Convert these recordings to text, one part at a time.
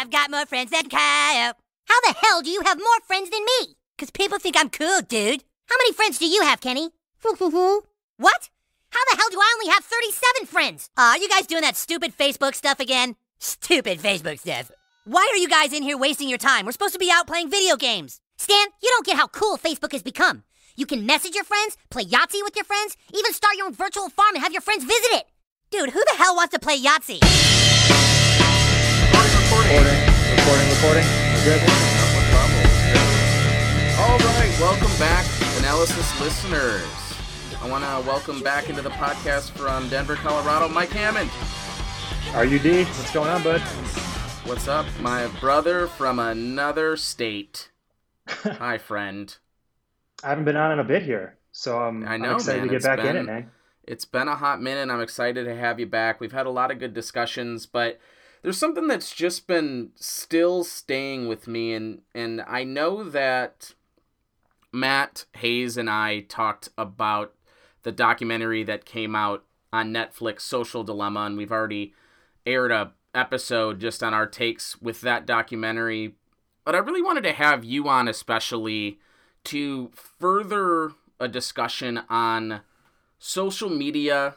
I've got more friends than Kyle. How the hell do you have more friends than me? Because people think I'm cool, dude. How many friends do you have, Kenny? what? How the hell do I only have 37 friends? Uh, you guys doing that stupid Facebook stuff again? Stupid Facebook stuff. Why are you guys in here wasting your time? We're supposed to be out playing video games. Stan, you don't get how cool Facebook has become. You can message your friends, play Yahtzee with your friends, even start your own virtual farm and have your friends visit it. Dude, who the hell wants to play Yahtzee? Recording, recording, recording. Good. All right, welcome back, analysis listeners. I want to welcome back into the podcast from Denver, Colorado, Mike Hammond. RUD, what's going on, bud? What's up, my brother from another state? Hi, friend. I haven't been on in a bit here, so I'm, I know, I'm excited man. to get it's back been, in it, man. It's been a hot minute. I'm excited to have you back. We've had a lot of good discussions, but there's something that's just been still staying with me, and and I know that Matt Hayes and I talked about the documentary that came out on Netflix, Social Dilemma, and we've already aired a episode just on our takes with that documentary. But I really wanted to have you on, especially to further a discussion on social media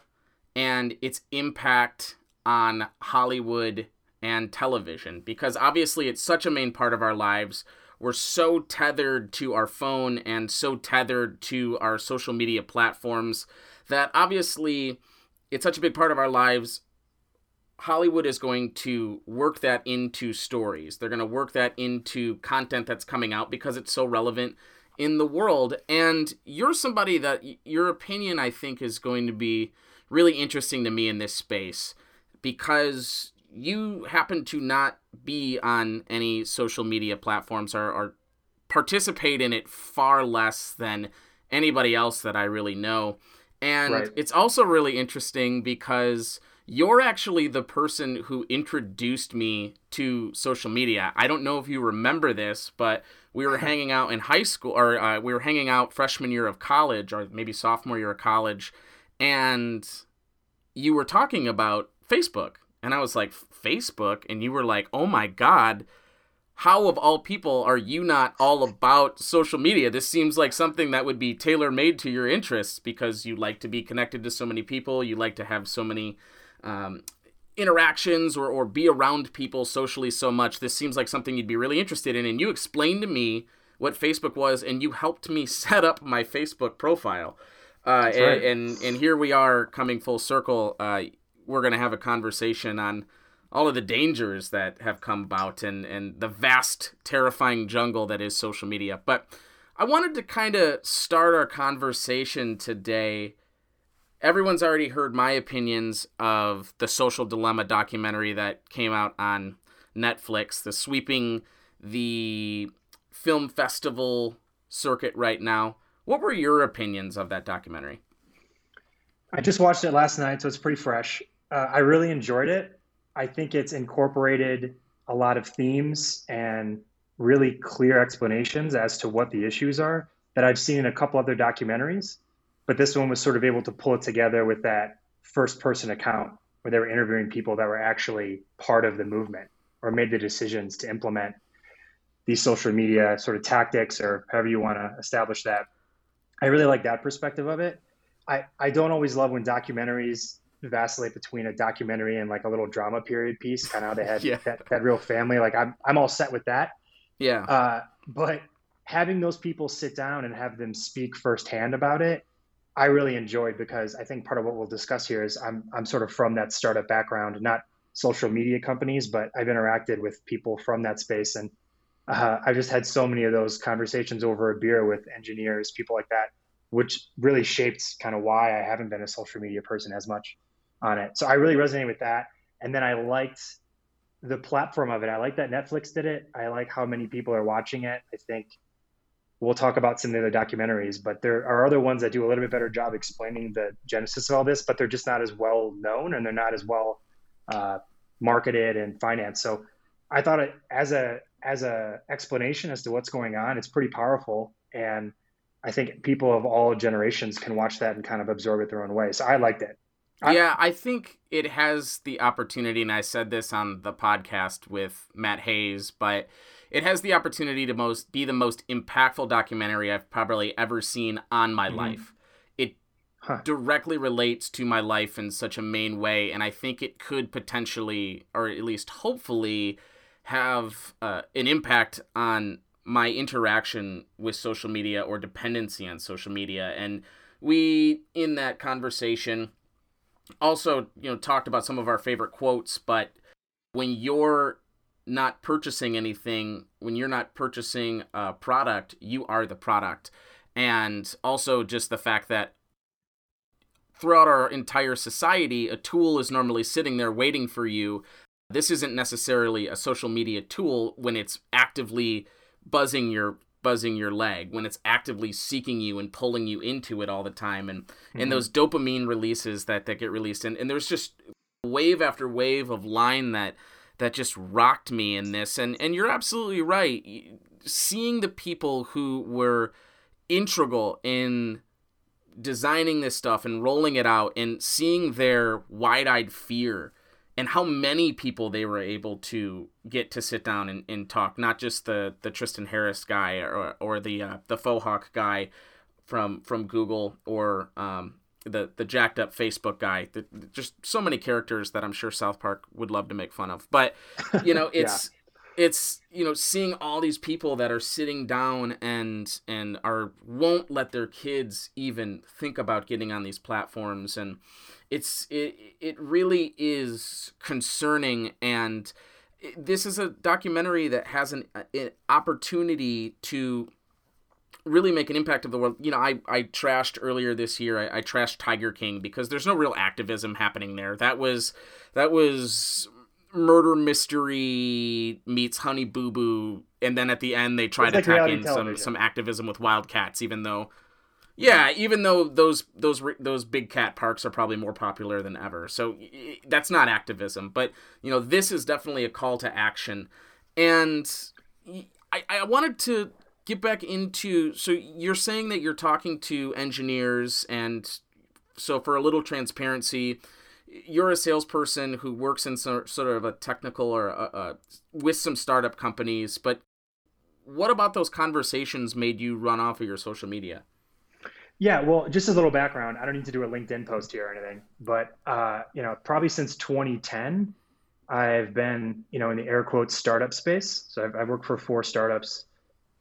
and its impact on Hollywood and television because obviously it's such a main part of our lives. We're so tethered to our phone and so tethered to our social media platforms that obviously it's such a big part of our lives Hollywood is going to work that into stories. They're going to work that into content that's coming out because it's so relevant in the world. And you're somebody that your opinion, I think, is going to be really interesting to me in this space because you happen to not be on any social media platforms or, or participate in it far less than anybody else that I really know. And right. it's also really interesting because you're actually the person who introduced me to social media. I don't know if you remember this, but we were hanging out in high school, or uh, we were hanging out freshman year of college, or maybe sophomore year of college, and you were talking about Facebook. And I was like, Facebook? And you were like, oh my God, how of all people are you not all about social media? This seems like something that would be tailor made to your interests because you like to be connected to so many people, you like to have so many um, interactions or, or be around people socially so much, this seems like something you'd be really interested in. And you explained to me what Facebook was, and you helped me set up my Facebook profile. Uh, and, right. and, and here we are coming full circle. Uh, we're gonna have a conversation on all of the dangers that have come about and and the vast, terrifying jungle that is social media. But I wanted to kind of start our conversation today everyone's already heard my opinions of the social dilemma documentary that came out on Netflix, the sweeping the film festival circuit right now. What were your opinions of that documentary? I just watched it last night, so it's pretty fresh. Uh, I really enjoyed it. I think it's incorporated a lot of themes and really clear explanations as to what the issues are that I've seen in a couple other documentaries but this one was sort of able to pull it together with that first person account where they were interviewing people that were actually part of the movement or made the decisions to implement these social media sort of tactics or however you want to establish that. I really like that perspective of it. I, I don't always love when documentaries vacillate between a documentary and like a little drama period piece, kind of how they had yeah. that, that real family. Like I'm, I'm all set with that. Yeah. Uh, but having those people sit down and have them speak firsthand about it I really enjoyed because I think part of what we'll discuss here is I'm I'm sort of from that startup background, not social media companies, but I've interacted with people from that space, and uh, I've just had so many of those conversations over a beer with engineers, people like that, which really shaped kind of why I haven't been a social media person as much on it. So I really resonated with that, and then I liked the platform of it. I like that Netflix did it. I like how many people are watching it. I think we'll talk about some of the other documentaries, but there are other ones that do a little bit better job explaining the genesis of all this, but they're just not as well known and they're not as well uh, marketed and financed. So I thought it as a as a explanation as to what's going on, it's pretty powerful, and I think people of all generations can watch that and kind of absorb it their own way. So I liked it. Yeah, I think it has the opportunity, and I said this on the podcast with Matt Hayes, but it has the opportunity to most be the most impactful documentary I've probably ever seen on my mm-hmm. life. It huh. directly relates to my life in such a main way, and I think it could potentially, or at least hopefully, have uh, an impact on my interaction with social media or dependency on social media. And we, in that conversation, also, you know, talked about some of our favorite quotes, but when you're not purchasing anything, when you're not purchasing a product, you are the product. And also just the fact that throughout our entire society, a tool is normally sitting there waiting for you. This isn't necessarily a social media tool when it's actively buzzing your buzzing your leg when it's actively seeking you and pulling you into it all the time. And mm-hmm. and those dopamine releases that that get released. And, and there's just wave after wave of line that that just rocked me in this. And and you're absolutely right. Seeing the people who were integral in designing this stuff and rolling it out and seeing their wide-eyed fear and how many people they were able to get to sit down and, and talk not just the the Tristan Harris guy or or the uh, the Fohawk guy from from Google or um, the the jacked up Facebook guy the, just so many characters that I'm sure South Park would love to make fun of but you know it's. It's you know seeing all these people that are sitting down and and are won't let their kids even think about getting on these platforms and it's it it really is concerning and this is a documentary that has an, an opportunity to really make an impact of the world. You know, I, I trashed earlier this year. I, I trashed Tiger King because there's no real activism happening there. That was that was murder mystery meets Honey Boo Boo, and then at the end they try to like tack in television. some some activism with Wildcats, even though yeah, even though those those those big cat parks are probably more popular than ever, so that's not activism. But you know, this is definitely a call to action, and I I wanted to get back into. So you're saying that you're talking to engineers, and so for a little transparency, you're a salesperson who works in some, sort of a technical or a, a, with some startup companies, but what about those conversations made you run off of your social media? Yeah, well, just as a little background. I don't need to do a LinkedIn post here or anything, but uh, you know, probably since 2010, I've been, you know, in the air quotes startup space. So I've, I've worked for four startups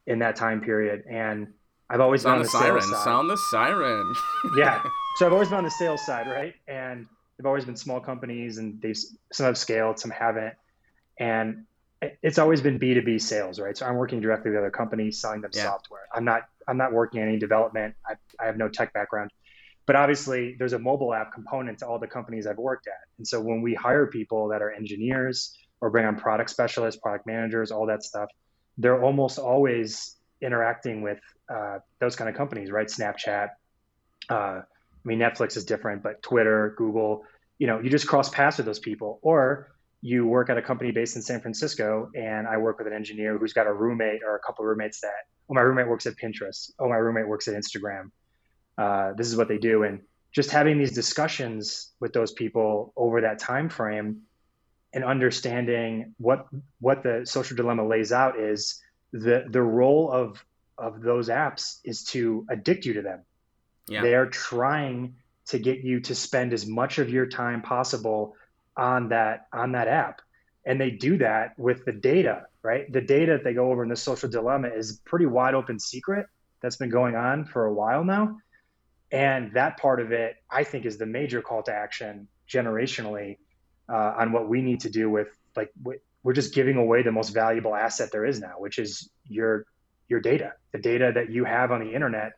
in that time period, and I've always sound been on the, the siren. Sales side. Sound the siren. yeah. So I've always been on the sales side, right? And they've always been small companies, and they've some have scaled, some haven't, and it's always been B2B sales, right? So I'm working directly with other companies selling them yeah. software. I'm not I'm not working any development. I, I have no tech background. But obviously there's a mobile app component to all the companies I've worked at. And so when we hire people that are engineers or bring on product specialists, product managers, all that stuff, they're almost always interacting with uh, those kind of companies, right? Snapchat. Uh, I mean, Netflix is different, but Twitter, Google, you know, you just cross paths with those people. Or you work at a company based in San Francisco, and I work with an engineer who's got a roommate or a couple of roommates that, oh, my roommate works at Pinterest. Oh, my roommate works at Instagram. Uh, this is what they do, and just having these discussions with those people over that time frame and understanding what what the social dilemma lays out is the the role of of those apps is to addict you to them. Yeah. They are trying to get you to spend as much of your time possible on that on that app. And they do that with the data right? The data that they go over in the social dilemma is pretty wide open secret that's been going on for a while now. And that part of it i think is the major call to action generationally uh, on what we need to do with like we're just giving away the most valuable asset there is now which is your your data the data that you have on the internet.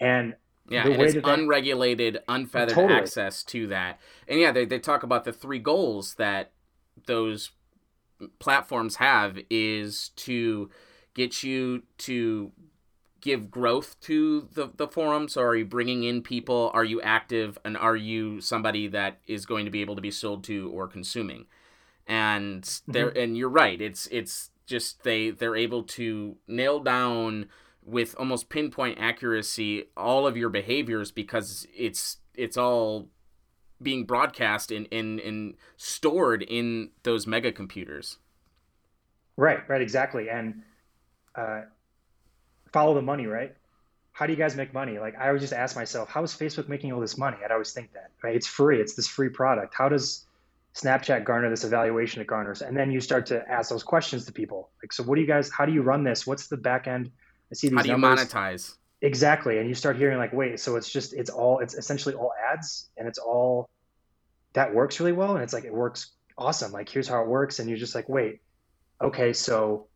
And yeah, and it's unregulated, unfeathered totally. access to that. And yeah, they, they talk about the three goals that those platforms have is to get you to give growth to the, the forum. So are you bringing in people? Are you active? And are you somebody that is going to be able to be sold to or consuming? And there, mm-hmm. and you're right. It's, it's just, they, they're able to nail down with almost pinpoint accuracy all of your behaviors because it's it's all being broadcast and, and, and stored in those mega computers. Right, right, exactly. And uh, follow the money, right? How do you guys make money? Like I always just ask myself, how is Facebook making all this money? I'd always think that, right? It's free. It's this free product. How does Snapchat garner this evaluation it garners? And then you start to ask those questions to people. Like, so what do you guys, how do you run this? What's the back end? I see these How do you numbers. monetize? Exactly. And you start hearing like, wait, so it's just, it's all, it's essentially all ads and it's all, that works really well. And it's like, it works awesome. Like, here's how it works. And you're just like, wait, okay, so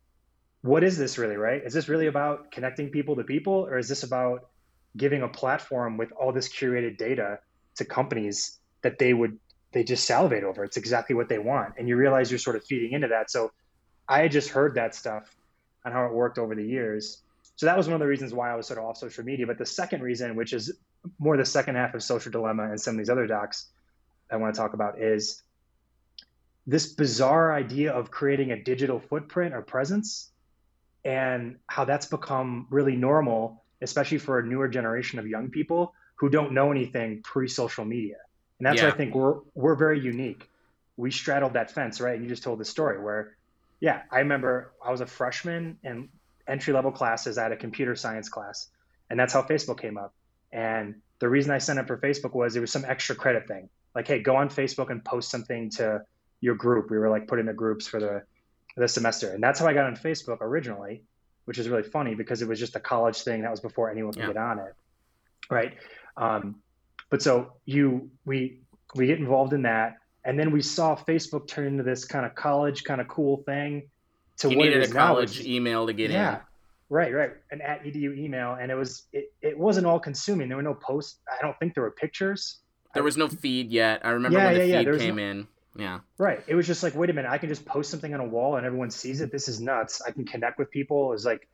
what is this really, right? Is this really about connecting people to people, or is this about giving a platform with all this curated data to companies that they would they just salivate over? It's exactly what they want, and you realize you're sort of feeding into that. So I had just heard that stuff on how it worked over the years. So that was one of the reasons why I was sort of off social media. But the second reason, which is more the second half of Social Dilemma and some of these other docs I want to talk about, is this bizarre idea of creating a digital footprint or presence and how that's become really normal, especially for a newer generation of young people who don't know anything pre-social media. And that's yeah. why I think we're we're very unique. We straddled that fence, right? And you just told the story where, yeah, I remember I was a freshman in entry level classes at a computer science class, and that's how Facebook came up. And the reason I signed up for Facebook was it was some extra credit thing, like, hey, go on Facebook and post something to your group. We were like put in the groups for the this semester. And that's how I got on Facebook originally, which is really funny because it was just a college thing that was before anyone could yeah. get on it. Right. Um, but so you, we, we get involved in that. And then we saw Facebook turn into this kind of college kind of cool thing to you what needed is a college now, email to get yeah, in. Right, right. An at edu email. And it was, it, it wasn't all consuming. There were no posts. I don't think there were pictures. There was no feed yet. I remember yeah, when the yeah, feed came no, in. Yeah. Right. It was just like, wait a minute, I can just post something on a wall and everyone sees it. This is nuts. I can connect with people. It's like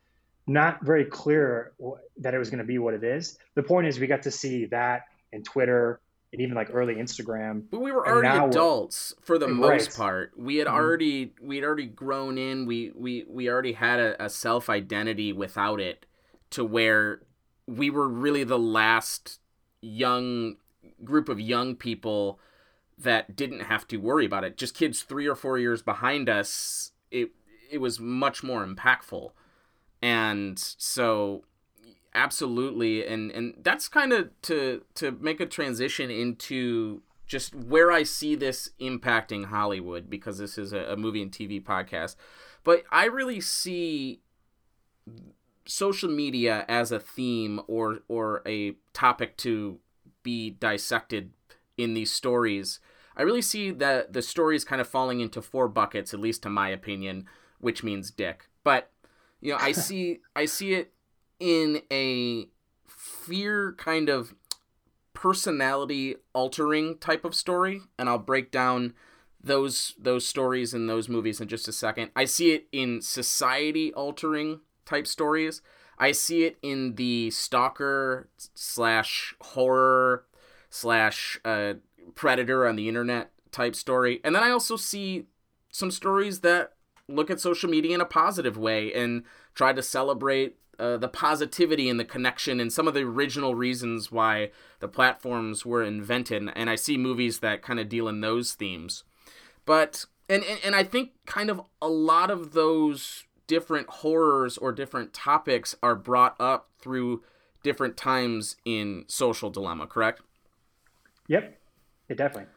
not very clear that it was going to be what it is. The point is, we got to see that and Twitter and even like early Instagram. But we were already adults for the most part. We had mm-hmm. already we had already grown in. We we we already had a, a self identity without it, to where we were really the last young group of young people that didn't have to worry about it. Just kids three or four years behind us, it it was much more impactful, and so absolutely, and and that's kind of to to make a transition into just where I see this impacting Hollywood because this is a, a movie and TV podcast, but I really see social media as a theme or or a topic to be dissected in these stories, I really see that the stories kind of falling into four buckets, at least to my opinion, which means dick. But you know, I see I see it in a fear kind of personality altering type of story, and I'll break down those those stories and those movies in just a second. I see it in society altering type stories. I see it in the stalker slash horror slash uh, predator on the internet type story. And then I also see some stories that look at social media in a positive way and try to celebrate uh, the positivity and the connection and some of the original reasons why the platforms were invented. And I see movies that kind of deal in those themes. But, and, and, and I think kind of a lot of those different horrors or different topics are brought up through different times in social dilemma, correct? Yep, it definitely.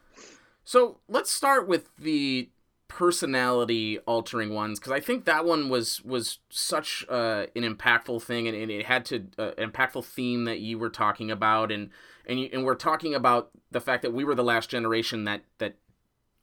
So let's start with the personality altering ones because I think that one was was such uh, an impactful thing and, and it had to uh, impactful theme that you were talking about and and you, and we're talking about the fact that we were the last generation that that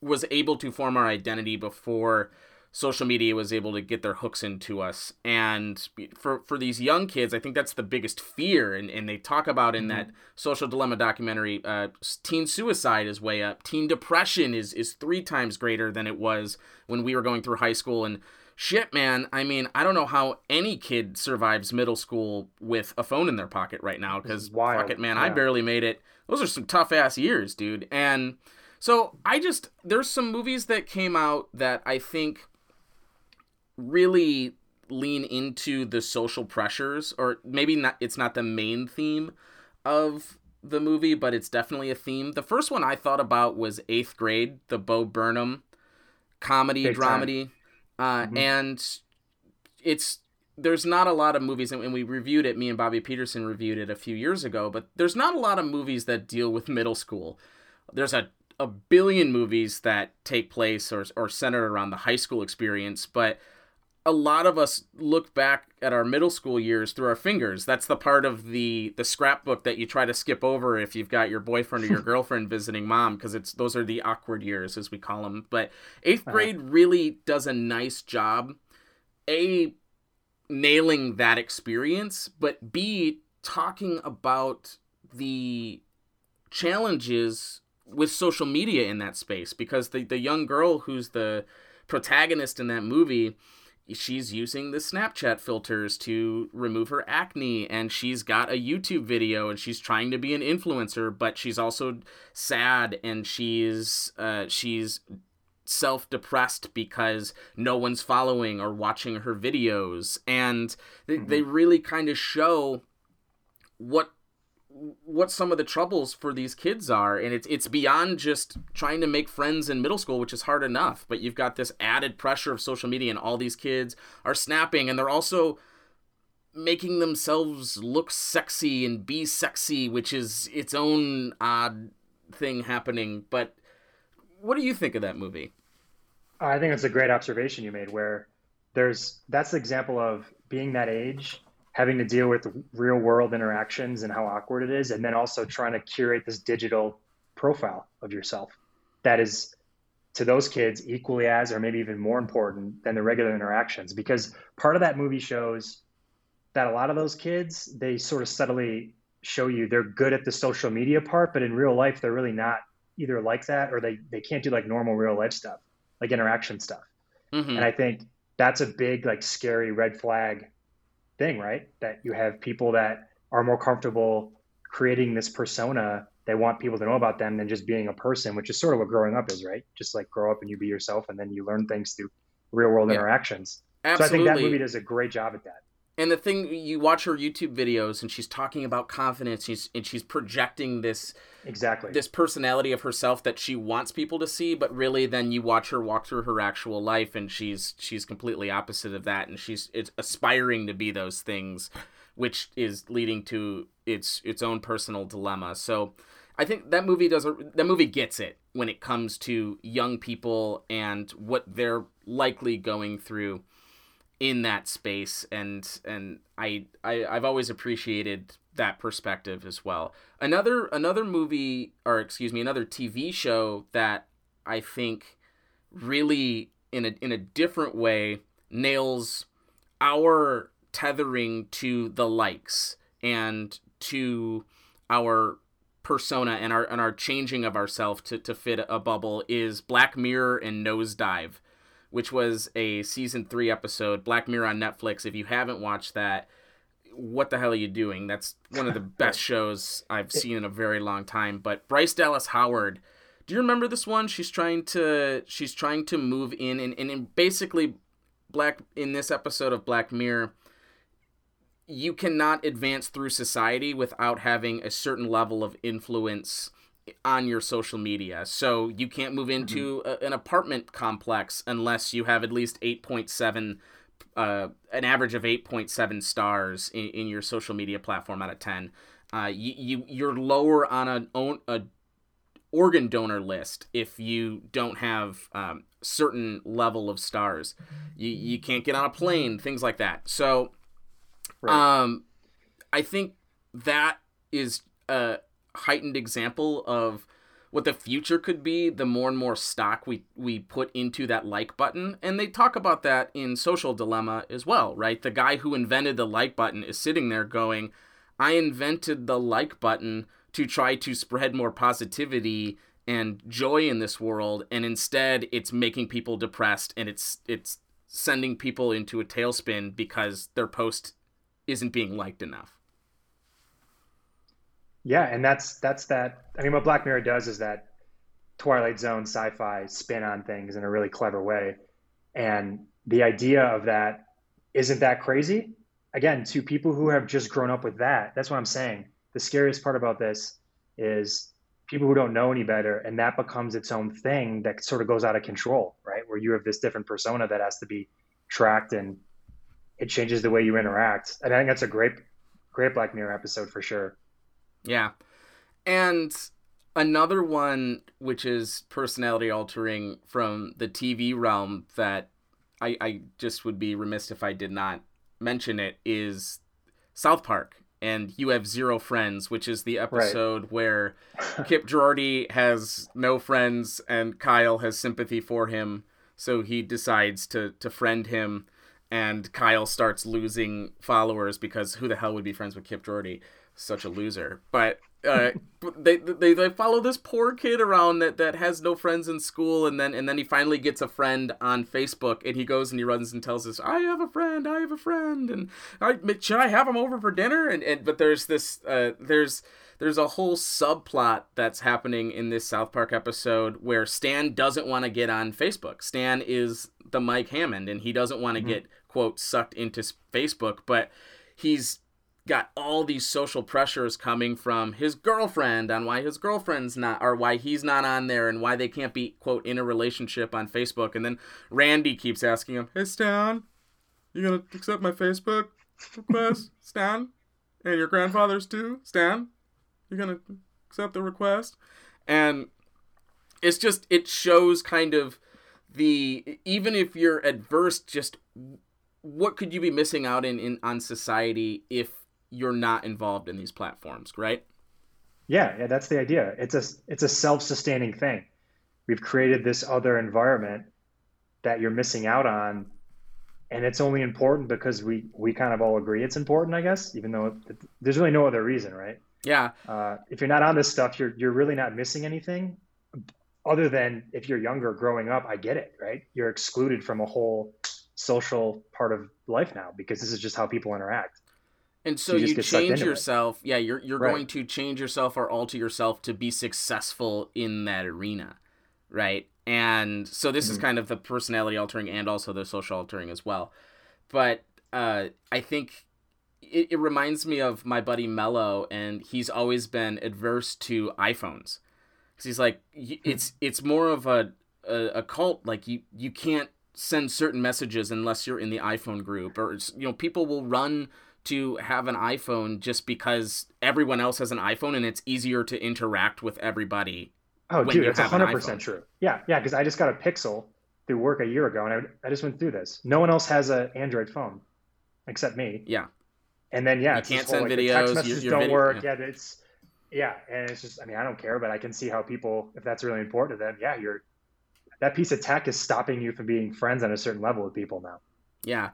was able to form our identity before social media was able to get their hooks into us. And for for these young kids i think that's the biggest fear. And, and they talk about in mm-hmm. that social dilemma documentary uh, teen suicide is way up. Teen depression is is three times greater than it was when we were going through high school. And shit man i mean i don't know how any kid survives middle school with a phone in their pocket right now because fuck it man yeah. i barely made it. Those are some tough ass years dude. And so i just there's some movies that came out that i think really lean into the social pressures or maybe not it's not the main theme of the movie, but it's definitely a theme. The first one I thought about was Eighth Grade, the Bo Burnham comedy Big dramedy, uh, Mhm. and it's there's not a lot of movies, and we reviewed it. Me and Bobby Peterson reviewed it a few years ago, but there's not a lot of movies that deal with middle school. There's a a billion movies that take place or or centered around the high school experience, but a lot of us look back at our middle school years through our fingers. That's the part of the the scrapbook that you try to skip over if you've got your boyfriend or your girlfriend visiting mom because it's those are the awkward years as we call them. But 8th Uh-huh. grade really does a nice job a nailing that experience, but b talking about the challenges with social media in that space because the the young girl who's the protagonist in that movie she's using the Snapchat filters to remove her acne and she's got a YouTube video and she's trying to be an influencer but she's also sad and she's uh, she's self-depressed because no one's following or watching her videos. And they, they really kind of show what what some of the troubles for these kids are and it's it's beyond just trying to make friends in middle school which is hard enough but you've got this added pressure of social media and all these kids are snapping and they're also making themselves look sexy and be sexy which is its own odd thing happening. But what do you think of that movie? I think it's a great observation you made where there's that's the example of being that age having to deal with real world interactions and how awkward it is and then also trying to curate this digital profile of yourself that is to those kids equally as or maybe even more important than the regular interactions because part of that movie shows that a lot of those kids they sort of subtly show you they're good at the social media part but in real life they're really not either like that or they, they can't do like normal real life stuff like interaction stuff mm-hmm. and i think that's a big like scary red flag thing right? That you have people that are more comfortable creating this persona. They want people to know about them than just being a person which is sort of what growing up is right? Just like grow up and you be yourself and then you learn things through real world Yeah. interactions. Absolutely. so i think that movie does a great job at that and the thing you watch her YouTube videos and she's talking about confidence she's and she's projecting this exactly. this personality of herself that she wants people to see but really then you watch her walk through her actual life and she's she's completely opposite of that and she's it's aspiring to be those things which is leading to its its own personal dilemma. So i think that movie does a, that movie gets it when it comes to young people and what they're likely going through in that space and and I, I I've always appreciated that perspective as well. Another another movie or excuse me, another TV show that I think really in a in a different way nails our tethering to the likes and to our persona and our and our changing of ourselves to, to fit a bubble is Black Mirror and Nosedive which was a season three episode, Black Mirror on Netflix. If you haven't watched that, what the hell are you doing? That's one of the best shows I've seen in a very long time. But Bryce Dallas Howard, do you remember this one? She's trying to she's trying to move in and, and in basically black in this episode of Black Mirror, you cannot advance through society without having a certain level of influence on your social media. So you can't move into a, an apartment complex unless you have at least 8.7 uh, an average of 8.7 stars in, in your social media platform out of 10. Uh, you, you you're lower on an own a organ donor list if you don't have um, certain level of stars. You you can't get on a plane, things like that. So Right. um, I think that is a heightened example of what the future could be the more and more stock we we put into that like button. And they talk about that in social dilemma as well right? The guy who invented the like button is sitting there going i invented the like button to try to spread more positivity and joy in this world and instead it's making people depressed and it's it's sending people into a tailspin because their post isn't being liked enough Yeah, and that's that's that. I mean, what Black Mirror does is that Twilight Zone sci-fi spin on things in a really clever way, and the idea of that isn't that crazy. Again, to people who have just grown up with that, that's what I'm saying. The scariest part about this is people who don't know any better and that becomes its own thing that sort of goes out of control right where you have this different persona that has to be tracked and it changes the way you interact and i think that's a great great black mirror episode for sure yeah and another one which is personality altering from the tv realm that i i just would be remiss if i did not mention it is south park and you have zero friends, which is the episode right. where Kip Drordy has no friends and Kyle has sympathy for him, so he decides to to friend him, and Kyle starts losing followers because who the hell would be friends with Kip Drordy? Such a loser. But uh, they, they they follow this poor kid around that, that has no friends in school, and then and then he finally gets a friend on Facebook, and he goes and he runs and tells us, "I have a friend, I have a friend, and I should I have him over for dinner?" And, and but there's this uh, there's there's a whole subplot that's happening in this South Park episode where Stan doesn't want to get on Facebook. Stan is the Mike Hammond, and he doesn't want to mm-hmm. get quote sucked into Facebook, but he's got all these social pressures coming from his girlfriend on why his girlfriend's not or why he's not on there and why they can't be quote in a relationship on Facebook and then Randy keeps asking him, "Hey Stan, you going to accept my Facebook request, Stan? And your grandfather's too, Stan? You going to accept the request?" And it's just it shows kind of the even if you're adverse just what could you be missing out in, in on society if you're not involved in these platforms, right? Yeah, yeah, that's the idea. It's a it's a self-sustaining thing. We've created this other environment that you're missing out on and it's only important because we we kind of all agree it's important, I guess, even though it, there's really no other reason, right? Yeah. Uh, if you're not on this stuff, you're you're really not missing anything, other than if you're younger, growing up. I get it, right? You're excluded from a whole social part of life now because this is just how people interact. And so you, you change yourself. It. Yeah, you're you're right. going to change yourself or alter yourself to be successful in that arena, right? And so this mm-hmm. is kind of the personality altering and also the social altering as well. But uh, I think it, it reminds me of my buddy Mello, and he's always been adverse to iPhones. Cause he's like, hmm. it's it's more of a, a, a cult. Like you you can't send certain messages unless you're in the iPhone group, or you know people will run to have an iPhone just because everyone else has an iPhone and it's easier to interact with everybody. Oh, dude, it's 100% true. Yeah, yeah, because I just got a Pixel through work a year ago and I, I just went through this. No one else has an Android phone except me. Yeah. And then, yeah, you can't send whole, like, videos. text messages your, your don't video, work. Yeah. yeah, it's, yeah. And it's just, I mean, I don't care, but I can see how people, if that's really important to them, yeah, you're, that piece of tech is stopping you from being friends on a certain level with people now. Yeah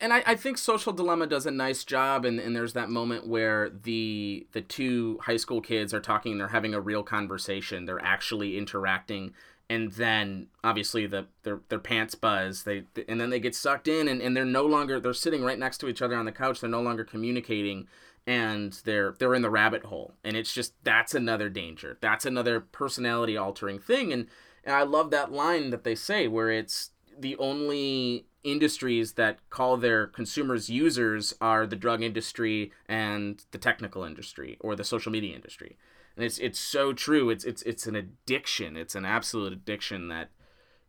and I, I think social dilemma does a nice job and, and there's that moment where the the two high school kids are talking they're having a real conversation they're actually interacting and then obviously the their, their pants buzz they and then they get sucked in and, and they're no longer they're sitting right next to each other on the couch they're no longer communicating and they're they're in the rabbit hole and it's just that's another danger that's another personality altering thing and, and i love that line that they say where it's the only industries that call their consumers users are the drug industry and the technical industry or the social media industry. And it's it's so true. It's it's it's an addiction. It's an absolute addiction that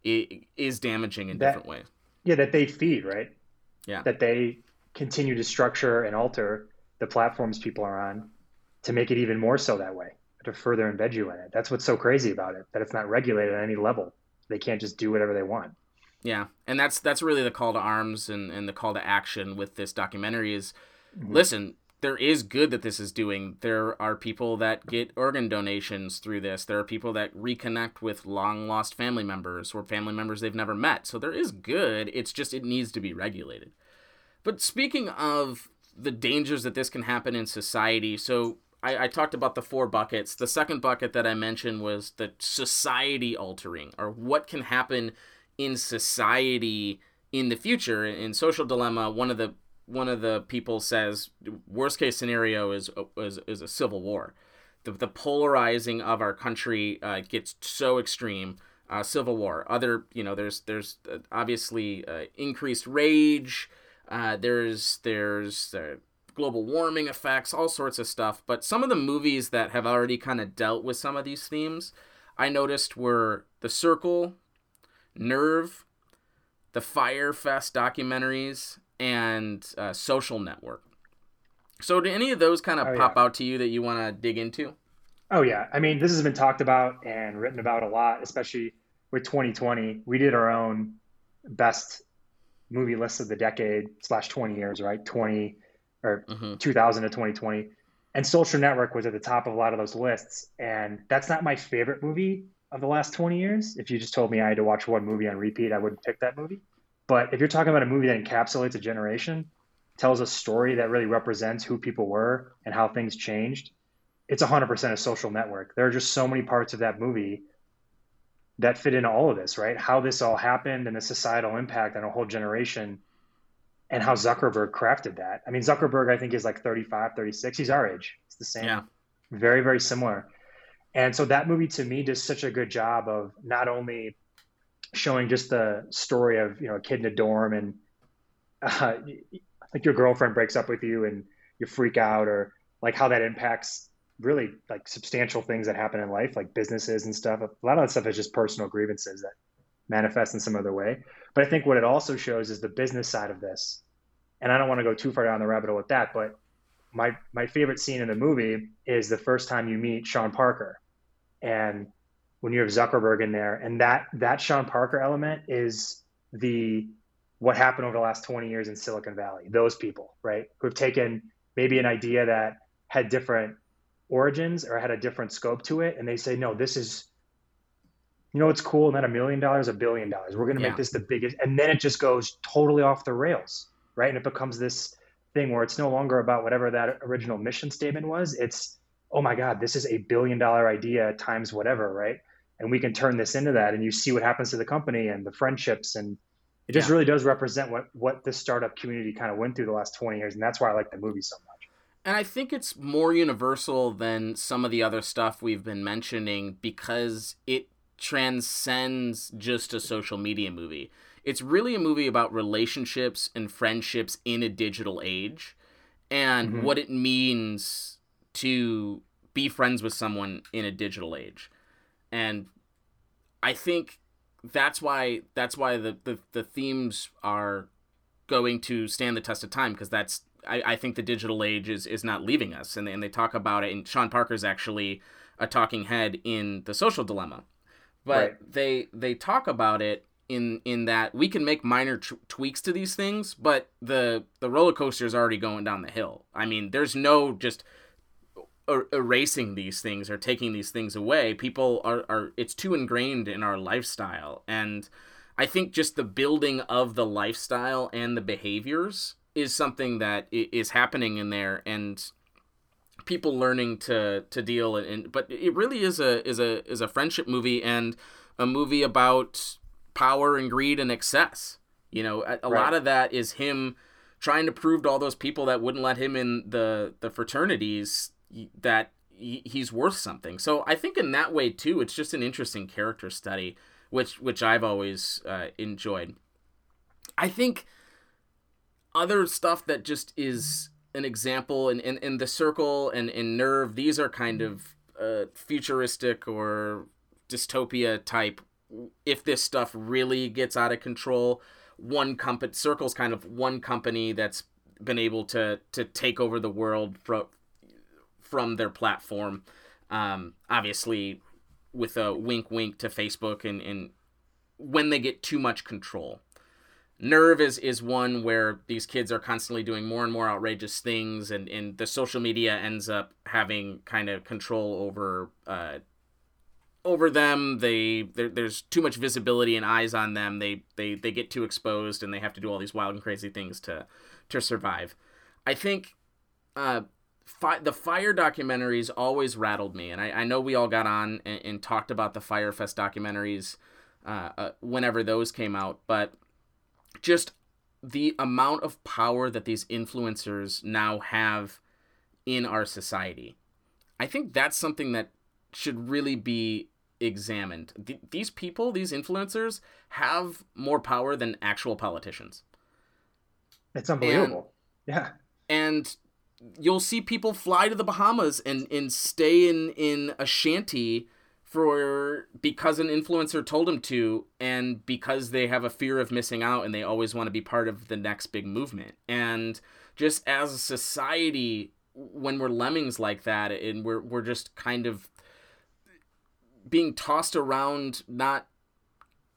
is damaging in that, different ways. Yeah, that they feed, right? Yeah. That they continue to structure and alter the platforms people are on to make it even more so that way, to further embed you in it. That's what's so crazy about it, that it's not regulated at any level. They can't just do whatever they want. Yeah, and that's that's really the call to arms and, and the call to action with this documentary is mm-hmm. listen, there is good that this is doing. There are people that get organ donations through this. There are people that reconnect with long lost family members or family members they've never met. So there is good. It's just it needs to be regulated. But speaking of the dangers that this can happen in society, so I, I talked about the four buckets. The second bucket that I mentioned was the society altering or what can happen in society in the future in social dilemma one of the one of the people says worst case scenario is is, is a civil war the, the polarizing of our country uh, gets so extreme uh, civil war other you know there's there's uh, obviously uh, increased rage uh, there's there's uh, global warming effects, all sorts of stuff. But some of the movies that have already kind of dealt with some of these themes, I noticed were The Circle, Nerve, the Fyre Fest documentaries, and uh, Social Network. So, do any of those kind of Oh, pop yeah. out to you that you want to dig into? Oh yeah, I mean, this has been talked about and written about a lot, especially with 2020. We did our own best movie list of the decade slash 20 years, right? 20 or hmm 2000 to 2020, and Social Network was at the top of a lot of those lists. And that's not my favorite movie of the last 20 years. If you just told me I had to watch one movie on repeat, I wouldn't pick that movie. But if you're talking about a movie that encapsulates a generation, tells a story that really represents who people were and how things changed, it's 100% a social network. There are just so many parts of that movie that fit into all of this, right? How this all happened and the societal impact on a whole generation and how Zuckerberg crafted that. I mean, Zuckerberg, I think, is like 35, 36. He's our age. It's the same. Yeah. Very, very similar. And so that movie to me does such a good job of not only showing just the story of, you know, a kid in a dorm and uh, like your girlfriend breaks up with you and you freak out or like how that impacts really like substantial things that happen in life, like businesses and stuff. A lot of that stuff is just personal grievances that manifest in some other way. But I think what it also shows is the business side of this. And I don't want to go too far down the rabbit hole with that, but my my favorite scene in the movie is the first time you meet Sean Parker. And when you have Zuckerberg in there, and that that Sean Parker element is the what happened over the last 20 years in Silicon Valley. Those people, right? Who have taken maybe an idea that had different origins or had a different scope to it, and they say, no, this is you know what's cool? Not a million dollars, a billion dollars. We're going to Yeah. make this the biggest, and then it just goes totally off the rails, right? And it becomes this thing where it's no longer about whatever that original mission statement was. It's, oh my God, this is a billion dollar idea times whatever, right? And we can turn this into that, and you see what happens to the company and the friendships, and it just Yeah. really does represent what what this startup community kind of went through the last twenty years, and that's why I like the movie so much. And I think it's more universal than some of the other stuff we've been mentioning because it transcends just a social media movie. It's really a movie about relationships and friendships in a digital age and Mhm. what it means to be friends with someone in a digital age. And I think that's why that's why the, the, the themes are going to stand the test of time because that's I, I think the digital age is, is not leaving us and they, and they talk about it and Sean Parker's actually a talking head in the social dilemma but Right. they they talk about it in in that we can make minor t- tweaks to these things but the the roller coaster is already going down the hill I mean there's no just er- erasing these things or taking these things away people are, are it's too ingrained in our lifestyle and i think just the building of the lifestyle and the behaviors is something that is happening in there and people learning to to deal and but it really is a is a is a friendship movie and a movie about power and greed and excess you know a, a Right. lot of that is him trying to prove to all those people that wouldn't let him in the the fraternities that he's worth something. So i think in that way too it's just an interesting character study which which i've always uh, enjoyed. I think other stuff that just is an example in, in, in the circle and in nerve these are kind of uh, futuristic or dystopia type. If this stuff really gets out of control one company circle's kind of one company that's been able to to take over the world from from their platform um obviously with a wink wink to facebook and and when they get too much control Nerve is is one where these kids are constantly doing more and more outrageous things, and, and the social media ends up having kind of control over uh, over them. They there, there's too much visibility and eyes on them. They they they get too exposed, and they have to do all these wild and crazy things to to survive. I think uh, fi- the Fyre documentaries always rattled me, and I, I know we all got on and, and talked about the Fyre Fest documentaries uh, uh, whenever those came out, but just the amount of power that these influencers now have in our society. I think that's something that should really be examined. Th- these people, these influencers, have more power than actual politicians. It's unbelievable. yeah. And you'll see people fly to the Bahamas and and stay in in a shanty for because an influencer told them to and because they have a fear of missing out and they always want to be part of the next big movement. And just as a society when we're lemmings like that and we're we're just kind of being tossed around not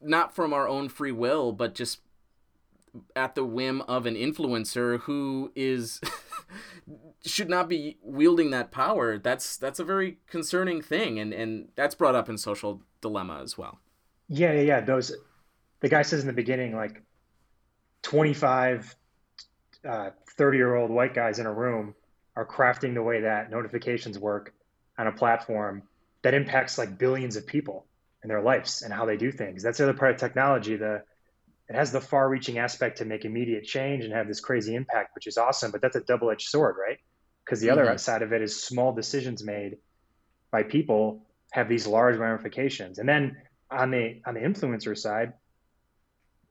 not from our own free will but just at the whim of an influencer who is should not be wielding that power that's that's a very concerning thing and and that's brought up in social dilemma as well. Yeah yeah yeah. Those the guy says in the beginning like 25 uh, 30 year old white guys in a room are crafting the way that notifications work on a platform that impacts like billions of people in their lives and how they do things. That's the other part of technology the it has the far reaching aspect to make immediate change and have this crazy impact which is awesome but that's a double edged sword right? Because the mm-hmm. other side of it is small decisions made by people have these large ramifications. And then on the on the influencer side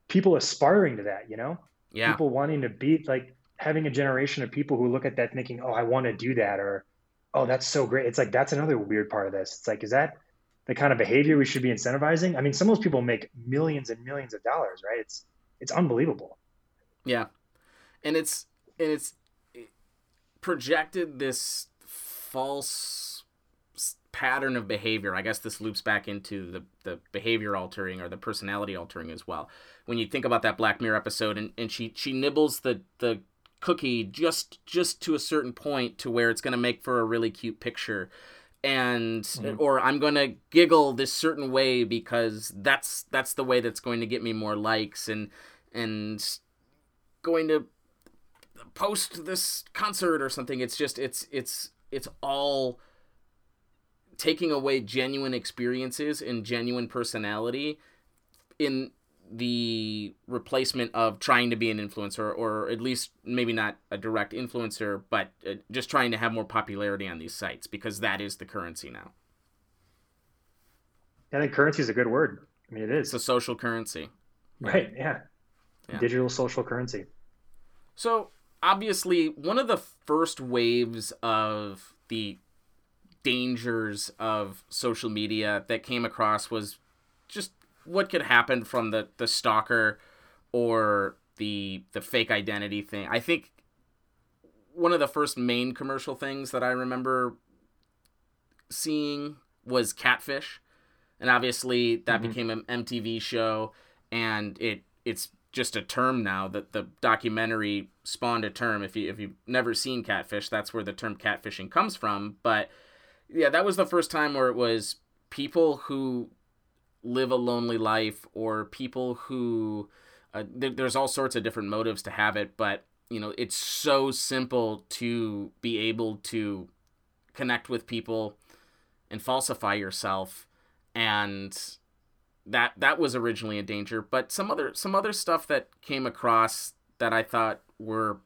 people aspiring to that you know? Yeah. people wanting to be like having a generation of people who look at that thinking oh i want to do that or oh that's so great. It's like that's another weird part of this. It's like is that the kind of behavior we should be incentivizing. I mean some of those people make millions and millions of dollars right? It's it's unbelievable. Yeah. And it's and it's projected this false pattern of behavior. I guess this loops back into the, the behavior altering or the personality altering as well. When you think about that Black Mirror episode and, and she, she nibbles the, the cookie just just to a certain point to where it's gonna make for a really cute picture and mm-hmm. or I'm going to giggle this certain way because that's that's the way that's going to get me more likes and and going to post this concert or something. It's just it's it's it's all taking away genuine experiences and genuine personality in the replacement of trying to be an influencer or at least maybe not a direct influencer but uh, just trying to have more popularity on these sites because that is the currency now. I think currency is a good word. I mean it is. It's a social currency. Right yeah, yeah. digital social currency. So obviously one of the first waves of the dangers of social media that came across was just what could happen from the the stalker or the the fake identity thing. I think one of the first main commercial things that I remember seeing was Catfish. And obviously that mm-hmm. became an MTV show and it it's just a term now that the documentary spawned a term if you if you've never seen catfish that's where the term catfishing comes from but yeah that was the first time where it was people who live a lonely life or people who uh, th- there's all sorts of different motives to have it but you know it's so simple to be able to connect with people and falsify yourself and that that was originally a danger but some other some other stuff that came across that i thought were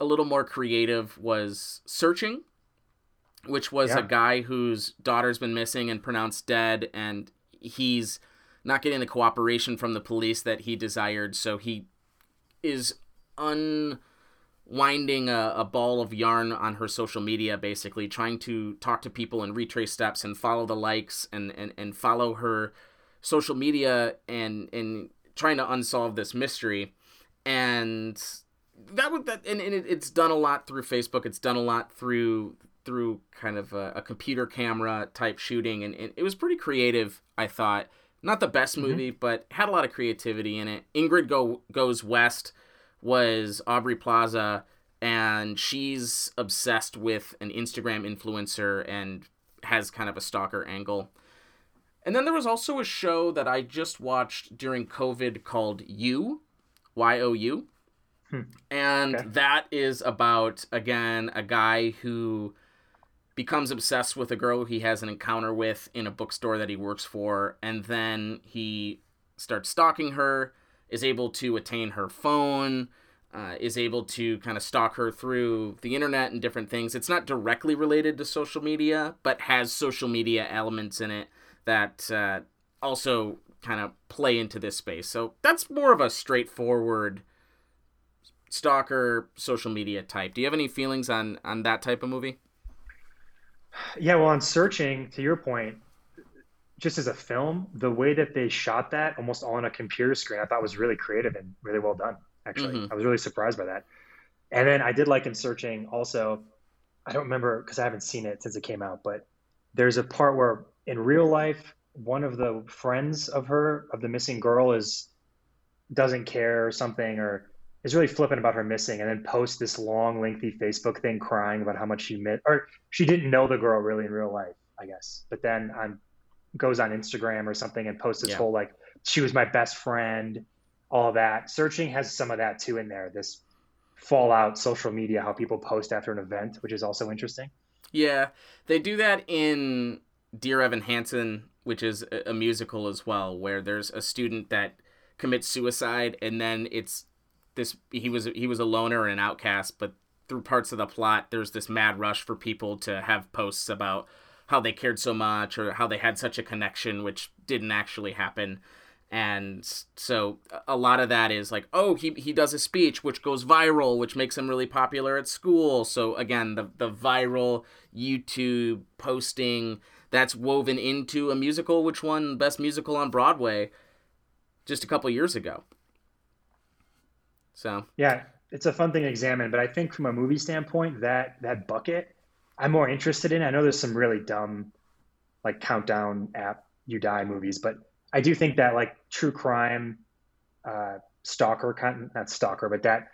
a little more creative was searching which was yeah. a guy whose daughter's been missing and pronounced dead and he's not getting the cooperation from the police that he desired so he is unwinding a, a ball of yarn on her social media basically trying to talk to people and retrace steps and follow the likes and, and, and follow her social media and and trying to unsolve this mystery. And that would that and, and it, it's done a lot through facebook. It's done a lot through through kind of a, a computer camera type shooting and, and, it was pretty creative i thought not the best mm-hmm. movie mm-hmm. but had a lot of creativity in it ingrid Go, goes west was aubrey plaza and she's obsessed with an instagram influencer and has kind of a stalker angle and then there was also a show that I just watched during COVID called You, Y O U. Hmm. And okay. that is about, again, a guy who becomes obsessed with a girl he has an encounter with in a bookstore that he works for. And then he starts stalking her, is able to attain her phone. Uh, is able to kind of stalk her through the internet and different things. It's not directly related to social media, but has social media elements in it that uh, also kind of play into this space. So that's more of a straightforward stalker social media type. Do you have any feelings on on that type of movie? Yeah, well, on searching, to your point, just as a film, the way that they shot that almost all on a computer screen, I thought was really creative and really well done. Actually, mm-hmm. I was really surprised by that. And then I did like in searching also. I don't remember because I haven't seen it since it came out, but there's a part where in real life, one of the friends of her of the missing girl is doesn't care or something or is really flippant about her missing and then posts this long lengthy facebook thing crying about how much she missed or she didn't know the girl really in real life i guess. But then on goes on instagram or something and posts this yeah. whole like she was my best friend all that. Searching has some of that too in there this fallout social media how people post after an event which is also interesting. Yeah. They do that in dear evan hansen which is a musical as well where there's a student that commits suicide and then it's this he was he was a loner and an outcast but through parts of the plot there's this mad rush for people to have posts about how they cared so much or how they had such a connection which didn't actually happen and so a lot of that is like oh he, he does a speech which goes viral which makes him really popular at school so again the, the viral youtube posting that's woven into a musical which won best musical on broadway just a couple years ago. So yeah, it's a fun thing to examine. But I think from a movie standpoint, that that bucket I'm more interested in. I know there's some really dumb like countdown app you die movies, but I do think that like true crime, uh, stalker kind not stalker, but that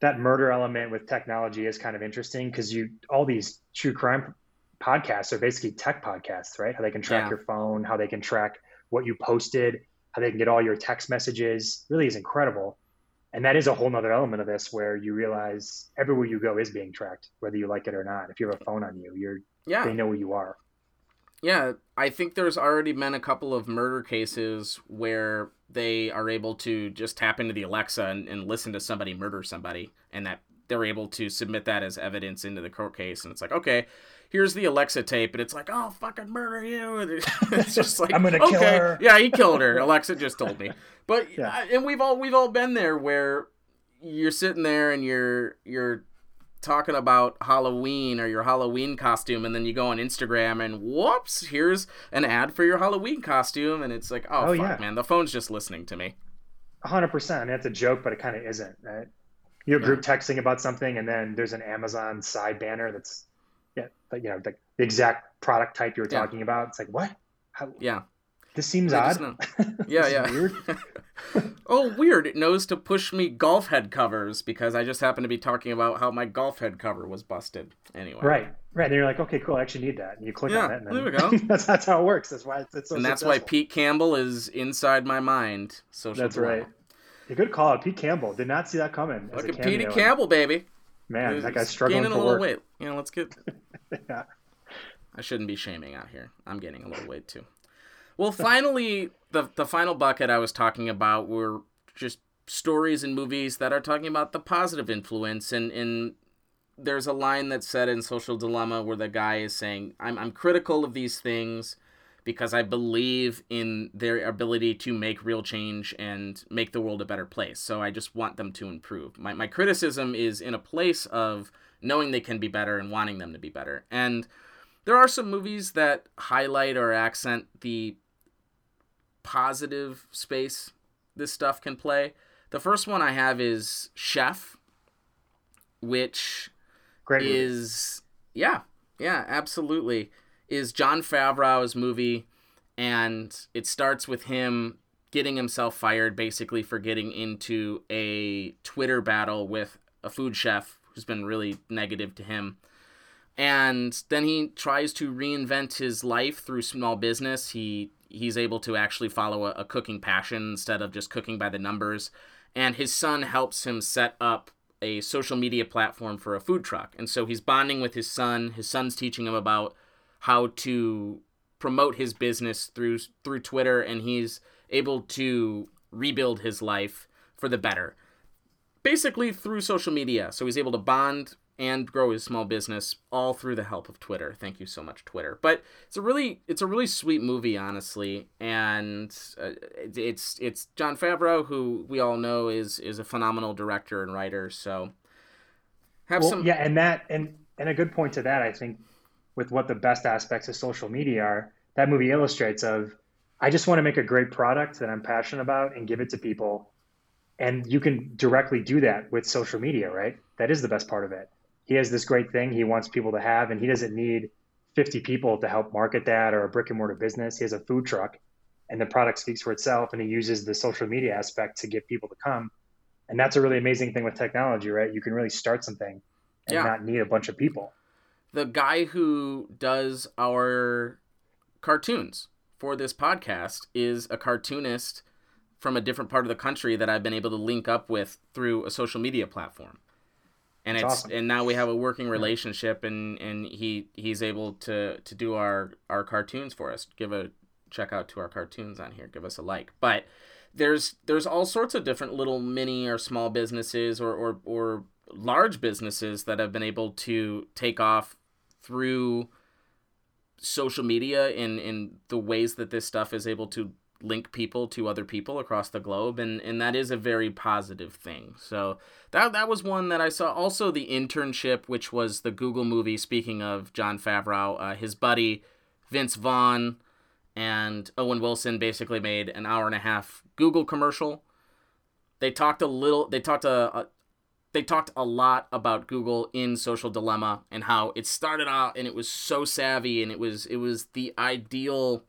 that murder element with technology is kind of interesting because you all these true crime podcasts are basically tech podcasts, right? How they can track yeah. your phone, how they can track what you posted, how they can get all your text messages really is incredible. And that is a whole nother element of this where you realize everywhere you go is being tracked, whether you like it or not. If you have a phone on you, you're yeah. they know where you are. Yeah, I think there's already been a couple of murder cases where they are able to just tap into the Alexa and, and listen to somebody murder somebody, and that they're able to submit that as evidence into the court case. And it's like, okay, here's the Alexa tape, and it's like, oh, fucking murder you. It's just like, I'm gonna okay. kill her. Yeah, he killed her. Alexa just told me. But yeah. and we've all we've all been there where you're sitting there and you're you're talking about Halloween or your Halloween costume, and then you go on Instagram and whoops, here's an ad for your Halloween costume, and it's like, oh, oh fuck, yeah. man, the phone's just listening to me. hundred percent. I mean, it's a joke, but it kind of isn't. Right? You're group texting about something, and then there's an Amazon side banner that's yeah, but you know, the, the exact product type you were yeah. talking about. It's like, what? How? Yeah. This seems odd. yeah, yeah. Weird. oh, weird. It knows to push me golf head covers because I just happen to be talking about how my golf head cover was busted. Anyway. Right. Right. And you're like, okay, cool. I actually need that. And you click yeah, on it. And then, there we go. that's, that's how it works. That's why it's, it's so And that's successful. why Pete Campbell is inside my mind. Social That's right. A good call. Pete Campbell. Did not see that coming. Look at Pete Campbell, baby. Man, that guy's struggling for a little work. weight. You know, let's get. yeah. I shouldn't be shaming out here. I'm getting a little weight too. Well, finally, the the final bucket I was talking about were just stories and movies that are talking about the positive influence and and there's a line that's said in Social Dilemma where the guy is saying, "I'm I'm critical of these things." Because I believe in their ability to make real change and make the world a better place. So I just want them to improve. My, my criticism is in a place of knowing they can be better and wanting them to be better. And there are some movies that highlight or accent the positive space this stuff can play. The first one I have is Chef, which Great is yeah, yeah, absolutely is Jon Favreau's movie, and it starts with him getting himself fired basically for getting into a Twitter battle with a food chef who's been really negative to him. And then he tries to reinvent his life through small business. He he's able to actually follow a, a cooking passion instead of just cooking by the numbers. And his son helps him set up a social media platform for a food truck. And so he's bonding with his son. His son's teaching him about how to promote his business through through Twitter and he's able to rebuild his life for the better. Basically through social media. So he's able to bond and grow his small business all through the help of Twitter. Thank you so much, Twitter. But it's a really it's a really sweet movie, honestly, and uh, it's it's Jon Favreau, who we all know is is a phenomenal director and writer. So have well, some yeah, and that and and a good point to that, I think, with what the best aspects of social media are, that movie illustrates of I just want to make a great product that I'm passionate about and give it to people. And you can directly do that with social media, right? That is the best part of it. He has this great thing he wants people to have, and he doesn't need 50 people to help market that or a brick and mortar business. He has a food truck, and the product speaks for itself, and he uses the social media aspect to get people to come. And that's a really amazing thing with technology, right? You can really start something and yeah. not need a bunch of people. The guy who does our cartoons for this podcast is a cartoonist from a different part of the country that I've been able to link up with through a social media platform. And That's it's awesome. and now we have a working relationship and and he he's able to to do our our cartoons for us. Give a check out to our cartoons on here. Give us a like. But there's there's all sorts of different little mini or small businesses or or, or large businesses that have been able to take off through social media in in the ways that this stuff is able to link people to other people across the globe and and that is a very positive thing. So that that was one that i saw. Also the internship which was the google movie speaking of Jon favreau uh, his buddy vince vaughn and owen wilson basically made an hour and a half google commercial. They talked a little they talked a, a they talked a lot about Google in Social Dilemma and how it started out and it was so savvy and it was it was the ideal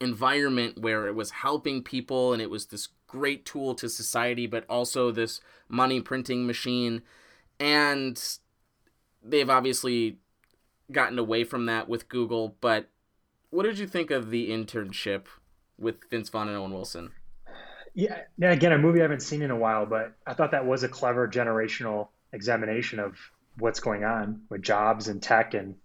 environment where it was helping people and it was this great tool to society but also this money printing machine and they've obviously gotten away from that with Google but what did you think of the internship with Vince Vaughn and Owen Wilson? Yeah, yeah. Again, a movie I haven't seen in a while, but I thought that was a clever generational examination of what's going on with jobs and tech and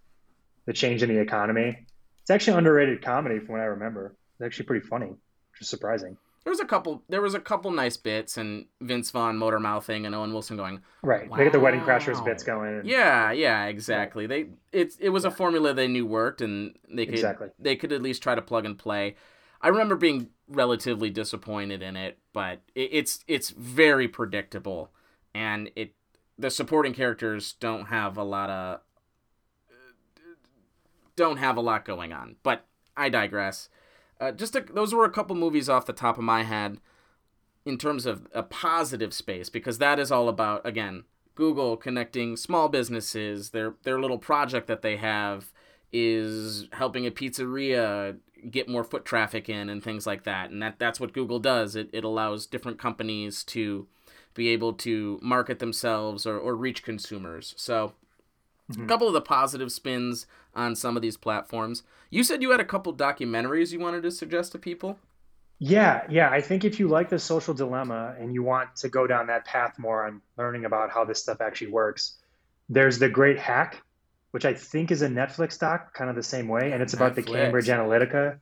the change in the economy. It's actually underrated comedy from what I remember. It's actually pretty funny, which is surprising. There was a couple. There was a couple nice bits, and Vince Vaughn motor mouthing, and Owen Wilson going. Right, wow. they get the Wedding Crashers bits going. And, yeah, yeah, exactly. They it it was a formula they knew worked, and they could exactly. they could at least try to plug and play. I remember being relatively disappointed in it, but it, it's it's very predictable, and it the supporting characters don't have a lot of don't have a lot going on. But I digress. Uh, just a, those were a couple movies off the top of my head in terms of a positive space because that is all about again Google connecting small businesses. Their their little project that they have is helping a pizzeria get more foot traffic in and things like that. And that that's what Google does. It it allows different companies to be able to market themselves or, or reach consumers. So mm-hmm. a couple of the positive spins on some of these platforms. You said you had a couple documentaries you wanted to suggest to people? Yeah, yeah. I think if you like the social dilemma and you want to go down that path more on learning about how this stuff actually works, there's the Great Hack which I think is a Netflix doc, kind of the same way, and it's about Netflix. the Cambridge Analytica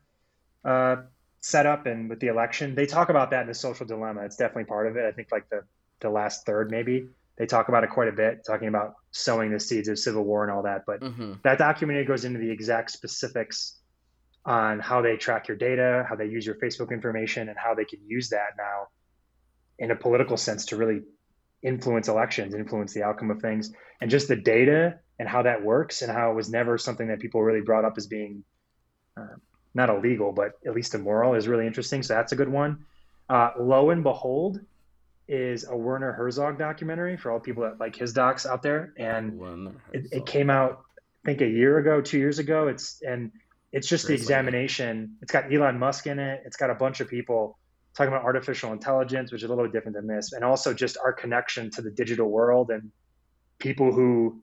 uh, setup and with the election. They talk about that in the social dilemma. It's definitely part of it. I think like the the last third maybe they talk about it quite a bit, talking about sowing the seeds of civil war and all that. But mm-hmm. that documentary goes into the exact specifics on how they track your data, how they use your Facebook information, and how they can use that now in a political sense to really influence elections, influence the outcome of things, and just the data and how that works and how it was never something that people really brought up as being uh, not illegal, but at least immoral is really interesting. So that's a good one. Uh, Lo and Behold is a Werner Herzog documentary for all people that like his docs out there, and it, it, came out I think a year ago, two years ago. It's and it's just the examination. It's got Elon Musk in it. It's got a bunch of people talking about artificial intelligence, which is a little bit different than this, and also just our connection to the digital world and people who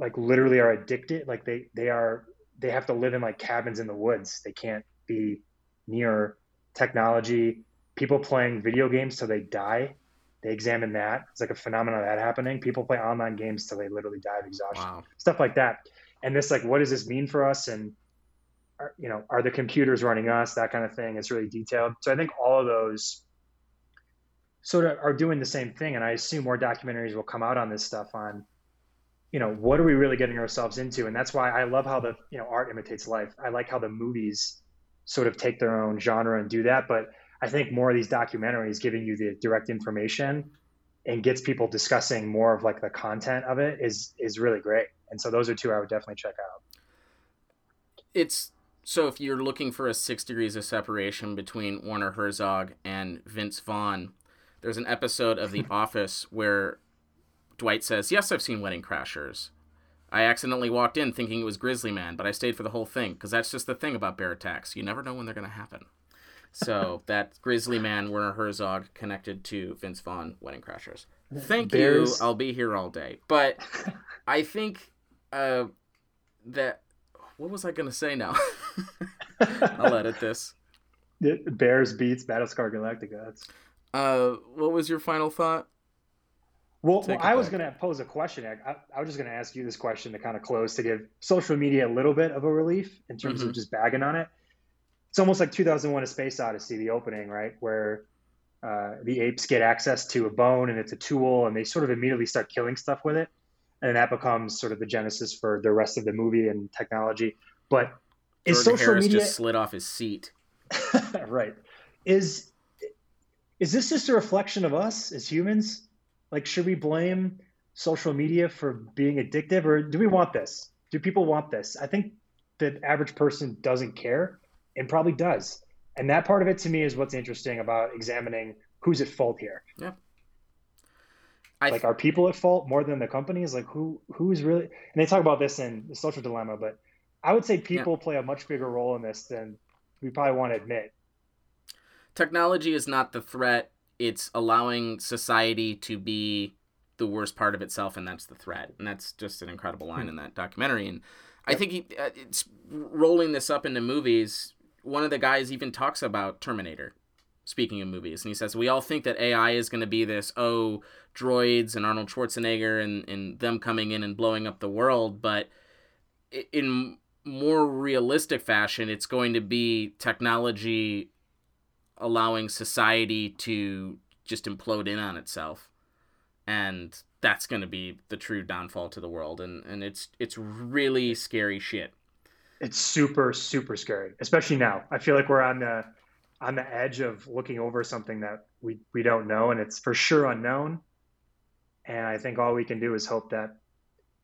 like literally are addicted like they they are they have to live in like cabins in the woods. They can't be near technology. People playing video games till they die they examine that. It's like a phenomenon of that happening. People play online games till they literally die of exhaustion. Wow. stuff like that. And this like what does this mean for us? And are, you know are the computers running us? That kind of thing. It's really detailed. So i think all of those sort of are doing the same thing. And I assume more documentaries will come out on this stuff on, you know, what are we really getting ourselves into? And that's why I love how the, you know, art imitates life. I like how the movies sort of take their own genre and do that. But I think more of these documentaries giving you the direct information and gets people discussing more of like the content of it is is really great. And so those are two I would definitely check out. It's so if you're looking for a six degrees of separation between Werner Herzog and Vince Vaughn, there's an episode of The Office where Dwight says, "Yes, I've seen Wedding Crashers. I accidentally walked in thinking it was Grizzly Man, but I stayed for the whole thing because that's just the thing about bear attacks. You never know when they're going to happen." So that Grizzly Man, Werner Herzog, connected to Vince Vaughn, Wedding Crashers. Thank Bears. you. I'll be here all day. But I think uh, that what was I gonna say now? I'll edit this. Bears beets Battlestar Galactica. Uh, what was your final thought? Well, well I was going to pose a question. I, I, was just going to ask you this question to kind of close to give social media a little bit of a relief in terms mm-hmm. of just bagging on it. It's almost like 2001: A Space Odyssey, the opening, right, where uh, the apes get access to a bone and it's a tool, and they sort of immediately start killing stuff with it and that becomes sort of the genesis for the rest of the movie and technology. But is Jordan social Harris media just slid off his seat? right. Is is this just a reflection of us as humans? Like, should we blame social media for being addictive, or do we want this? Do people want this? I think the average person doesn't care, and probably does. And that part of it to me is what's interesting about examining who's at fault here. Yeah. I like, are people at fault more than the companies? Like, who who's really? And they talk about this in the social dilemma, but I would say people yeah. play a much bigger role in this than we probably want to admit. Technology is not the threat; it's allowing society to be the worst part of itself, and that's the threat. And that's just an incredible line hmm. in that documentary. And I think he, uh, it's rolling this up into movies. One of the guys even talks about Terminator speaking of movies. And he says, We all think that AI is going to be this, oh, droids and Arnold Schwarzenegger and, and them coming in and blowing up the world. But in more realistic fashion, it's going to be technology allowing society to just implode in on itself. And that's going to be the true downfall to the world. And, and it's, it's really scary shit. It's super, super scary, especially now. I feel like we're on the on the edge of looking over something that we, we don't know and it's for sure unknown. And I think all we can do is hope that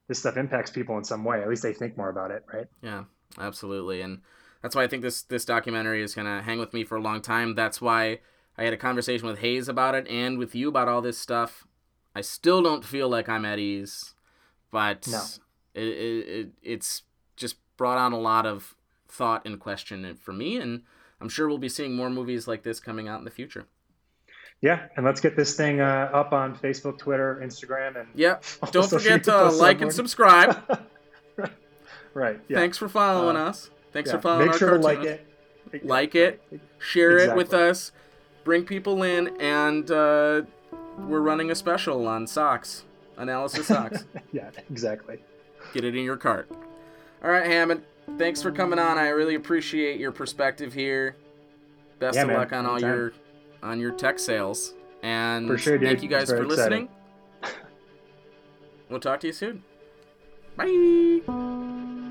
this stuff impacts people in some way. At least they think more about it, right? Yeah, absolutely. And that's why I think this this documentary is gonna hang with me for a long time. That's why I had a conversation with Hayes about it and with you about all this stuff. I still don't feel like I'm at ease, but no. it, it, it it's just brought on a lot of thought and question for me and I'm sure we'll be seeing more movies like this coming out in the future. Yeah, and let's get this thing uh, up on Facebook, Twitter, Instagram, and yeah. Don't forget to like and subscribe. right. Yeah. Thanks for following uh, us. Thanks yeah. for following. Make our sure cartoons. to like it. Like it. Share exactly. it with us. Bring people in, and uh, we're running a special on socks. Analysis socks. yeah, exactly. Get it in your cart. All right, Hammond thanks for coming on. I really appreciate your perspective here. Best yeah, of man. luck on all your on your tech sales. And for sure, dude. thank you guys for listening. we'll talk to you soon. Bye.